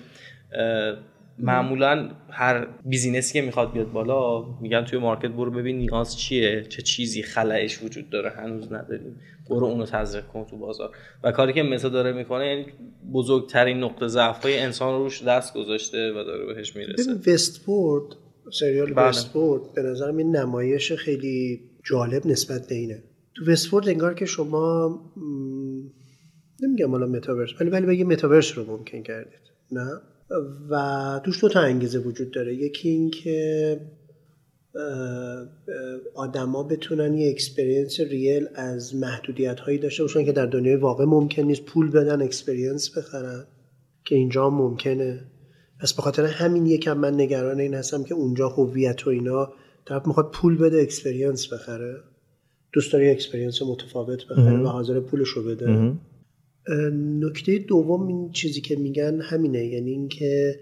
معمولا هر business ی که می‌خواد بیاد بالا میگن توی market برو ببین نیاز چیه چه چیزی خلایش وجود داره. هنوز نداریم. برو اونو تزریق کن تو بازار. و کاری که متا داره می‌کنه یعنی بزرگترین نقطه ضعف انسان روش دست گذاشته و داره بهش می‌رسه. وستفورد سریال بله. وستفورد به نظرم این نمایش خیلی جالب نسبت به اینه. تو وستفورد انگار که شما نمیگم حالا متاورس ولی ولی بگی متاورس رو ممکن کردید نه؟ و توش دو تا انگیزه وجود داره. یکی این که آدما بتونن یه experience real از محدودیت هایی داشته باشن که در دنیای واقع ممکن نیست پول بدن experience بخرن که اینجا ممکنه. پس به خاطر همین یکم من نگران این هستم که اونجا هویت و اینا طرف می‌خواد پول بده experience بخره. دوست داری experience متفاوت بخره و حاضر پولش رو بده نکته دوم این چیزی که میگن همینه یعنی اینکه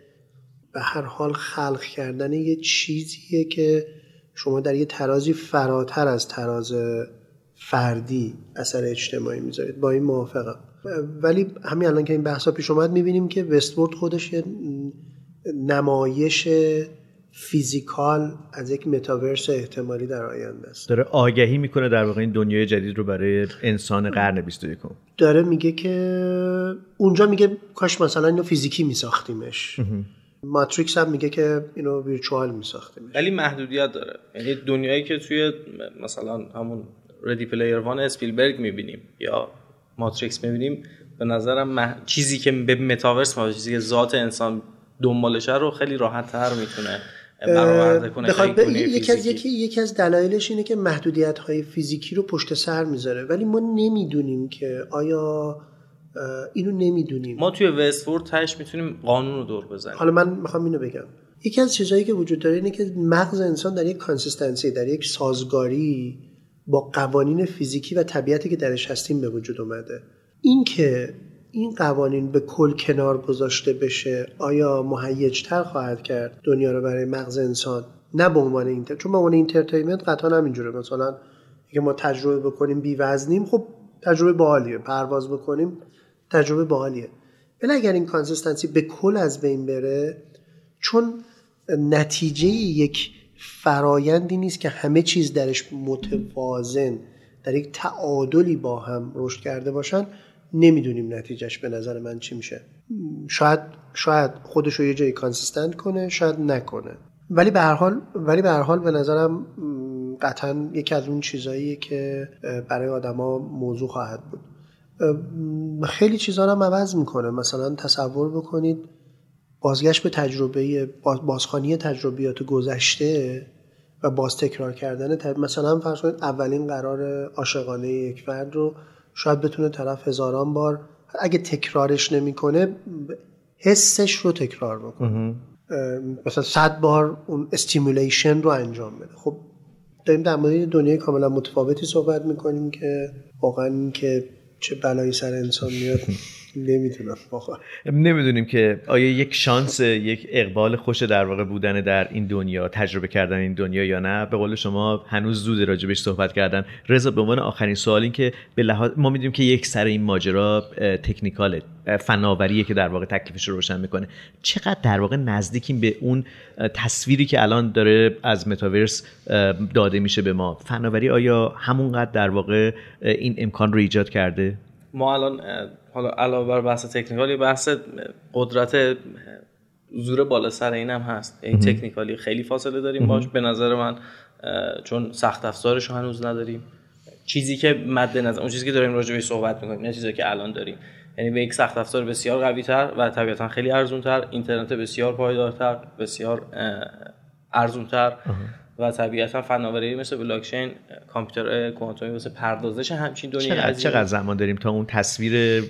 به هر حال خلق کردن یه چیزیه که شما در یه ترازی فراتر از تراز فردی اثر اجتماعی می‌ذارید. با این موافقم. ولی همین الان که این بحثا پیش اومد می‌بینیم که وستورد خودش یه نمایش فیزیکال از یک متاورس احتمالی در آینده است. داره آگهی می‌کنه در واقع این دنیای جدید رو برای انسان قرن 21 داره میگه که اونجا میگه کاش مثلا اینو فیزیکی میساختیمش. ماتریکس هم میگه که اینو virtual میساختیمش. ولی محدودیت داره. یعنی دنیایی که توی مثلا همون Ready Player One اسپیلبرگ می‌بینیم یا ماتریکس می‌بینیم به نظرم چیزی که به متاورس ما چیزی که ذات انسان دنبالشه رو خیلی راحت تر می‌تونه برآورده کنه یکی از یکی یکی از دلایلش اینه که محدودیت های فیزیکی رو پشت سر می‌ذاره. ولی ما نمی‌دونیم که آیا اینو نمی‌دونیم. ما توی وستفورد تهش می‌تونیم قانون رو دور بزنیم. حالا من می‌خوام اینو بگم. یکی از چیزهایی که وجود داره اینه که مغز انسان در یک consistency در یک سازگاری با قوانین فیزیکی و طبیعتی که درش هستیم به وجود اومده. این که این قوانین به کل کنار گذاشته بشه آیا مهیجتر خواهد کرد دنیا رو برای مغز انسان؟ نه به عنوان enter چون به عنوان entertainment قطعا همینجوره. مثلا اگه ما تجربه بکنیم بی وزنیم خب تجربه باحالیه. پرواز بکنیم تجربه باحالیه. ولی اگر این consistency به کل از بین بره چون نتیجه یک فرایندی نیست که همه چیز درش متوازن در یک تعادلی با هم رشد کرده باشن نمی‌دونیم نتیجهش به نظر من چی میشه. شاید شاید خودش رو یه جایی consistent کنه شاید نکنه. ولی به هر حال ولی به هر حال به نظرم قطعا یکی از اون چیزاییه که برای آدما موضوع خواهد بود. خیلی چیزها رو عوض می‌کنه. مثلا تصور بکنید بازگشت به تجربه بازخانی تجربیات گذشته و باز تکرار کردن مثلا فرض کنید اولین قرار عاشقانه یک فرد رو شاید بتونه طرف هزاران بار اگه تکرارش نمی‌کنه حسش رو تکرار بکنه. مثلا صد بار اون stimulation رو انجام بده. خب داریم در مورد دنیای کاملا متفاوتی صحبت می‌کنیم که واقعا که چه بلایی سر انسان میاد. نمی‌دونم واقعا نمی‌دونیم که آیا یک شانس یک اقبال خوش در واقع بودن در این دنیا تجربه کردن این دنیا یا نه؟ به قول شما هنوز زود راجبش صحبت کردن. رضا به عنوان آخرین سوال این که به لحاظ ما می‌دونیم که یک سر این ماجرا تکنیکاله فناوریه که در واقع تکلیفش رو روشن می‌کنه. چقدر در واقع نزدیکیم به اون تصویری که الان داره از متاورس داده میشه به ما؟ فناوری آیا همونقدر در واقع این امکان رو ایجاد کرده؟ ما الان حالا علاوه بر بحث تکنیکالی بحث قدرت زور بالا سر این هم هست. این تکنیکالی خیلی فاصله داریم باش. به نظر من چون سخت افزارش هنوز نداریم. چیزی که مد نظر اون چیزی که داریم راجع به صحبت می‌کنیم نه چیزی که الان داریم. یعنی به یک سخت افزار بسیار قوی تر و طبیعتا خیلی ارزون تر اینترنت بسیار پایدارتر بسیار ارزون تر و طبیعتا فناوری مثل بلاکچین کامپیوتر کوانتومی واسه پردازش همچین دنیای چقدر, چقدر زمان داریم تا اون تصویر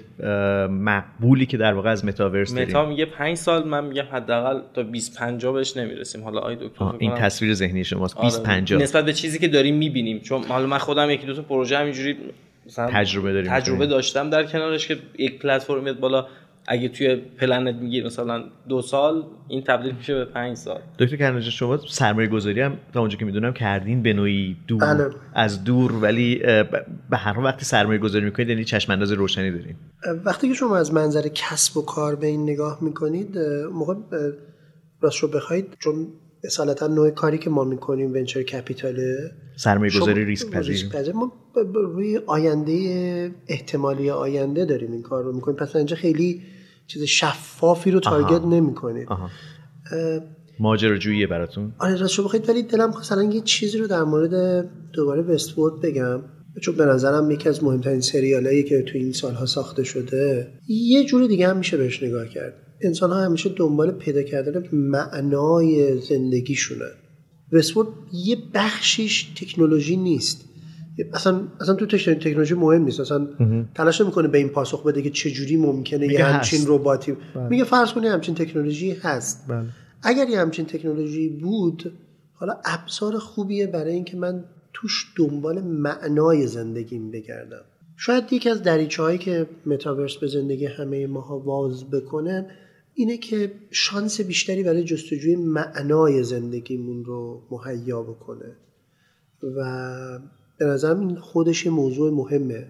مقبولی که در واقع از متاورس داریم؟ متا میگه 5 سال من میگم حداقل تا 20 50 بهش نمی‌رسیم. حالا آی دکتر این تصویر ذهنی شماست. 20 آره. 50 نسبت به چیزی که داریم می‌بینیم. چون حالا من خودم یکی دو تا پروژه همینجوری تجربه داریم. تجربه داشتم در کنارش که یک پلتفرم میاد بالا. اگه توی پلنت میگی مثلا دو سال این تبدیل میشه به پنج سال. دکتر کرنجه شما سرمایه گذاری هم تا اونجا که می‌دونم کردین به نوعی دور بله. از دور ولی به هر وقتی سرمایه گذاری می‌کنید یعنی چشم انداز روشنی دارین. وقتی که شما از منظر کسب و کار به این نگاه می‌کنید موقع راست رو بخواید چون اصالتا نوع کاری که ما می‌کنیم ونچر کپیتاله. سرمایه گذاری ریسک پذیر. ما روی آینده احتمالی آینده داریم این کار رو می‌کنیم. پس اینجا خیلی چیز شفافی رو تارگت نمی‌کنید ماجراجوییه براتون. آره راستش بخواید ولی دلم خواست یه چیزی رو در مورد دوباره وستورد بگم. چون به نظرم یکی از مهمترین سریالایی که تو این سالها ساخته شده یه جور دیگه هم میشه بهش نگاه کرد. انسان ها همیشه دنبال پیدا کردن معنای زندگیشونه وستورد یه بخشیش تکنولوژی نیست. اصلا اصلا تو تکنولوژی مهم نیست. اصلا تلاش می‌کنه به این پاسخ بده که چه جوری ممکنه یه همچین رباتی بله. میگه فرض کنید همچین تکنولوژی هست. بله. اگر یه همچین تکنولوژی بود حالا ابزار خوبیه برای اینکه من توش دنبال معنای زندگیم بگردم. شاید یکی از دریچه هایی که متاورس به زندگی همه ماها واز بکنه اینه که شانس بیشتری برای جستجوی معنای زندگیمون رو مهیا بکنه. و به نظرم این خودش موضوع مهمه.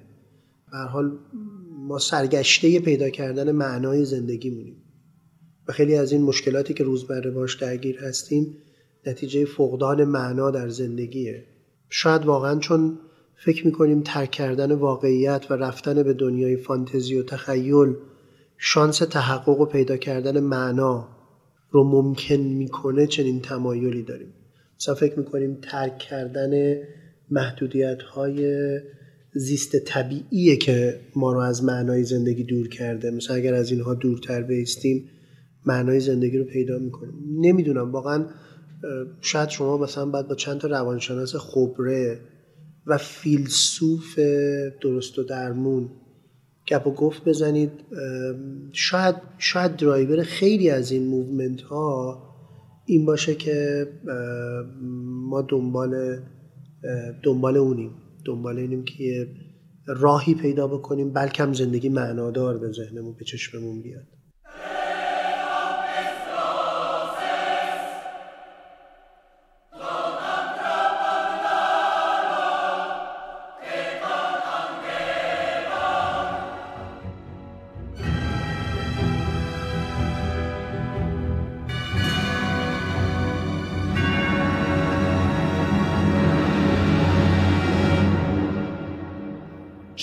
به حال ما سرگشته پیدا کردن معنای زندگیمونیم و خیلی از این مشکلاتی که روزمره باش درگیر هستیم نتیجه فقدان معنا در زندگیه. شاید واقعا چون فکر می‌کنیم ترک کردن واقعیت و رفتن به دنیای فانتزی و تخیل شانس تحقق و پیدا کردن معنا رو ممکن می‌کنه چنین تمایلی داریم. مثلا فکر می‌کنیم ترک کردن محدودیت های زیست طبیعیه که ما رو از معنای زندگی دور کرده. مثلا اگر از اینها دورتر بیستیم معنای زندگی رو پیدا می‌کنیم. نمی‌دونم واقعا شاید شما مثلا باید با چند تا روانشناس خبره و فیلسوف درست و درمون گپ و گفت بزنید شاید شاید درایور خیلی از این movement ها این باشه که ما دنبال دنبال اونیم. دنبال اینیم که راهی پیدا بکنیم بلکه زندگی معنادار به ذهنمون به چشممون بیاد.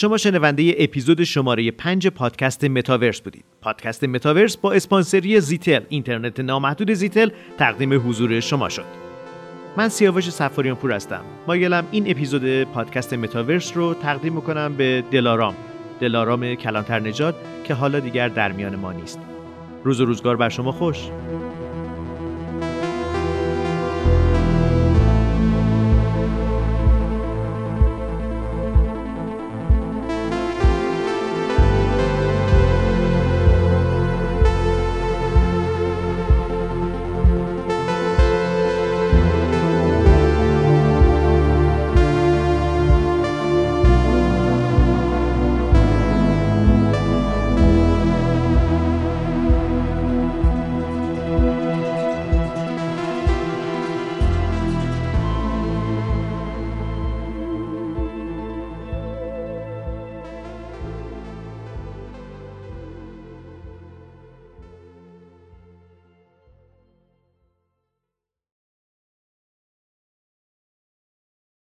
شما شنونده اپیزود شماره 5 پادکست متاورس بودید. پادکست متاورس با اسپانسری زیتل اینترنت نامحدود زیتل تقدیم حضور شما شد. من سیاوش سفاریان پور هستم. مایلم این اپیزود پادکست متاورس رو تقدیم می‌کنم به دلارام. دلارام کلانتر نجات که حالا دیگر در میان ما نیست. روز و روزگار بر شما خوش.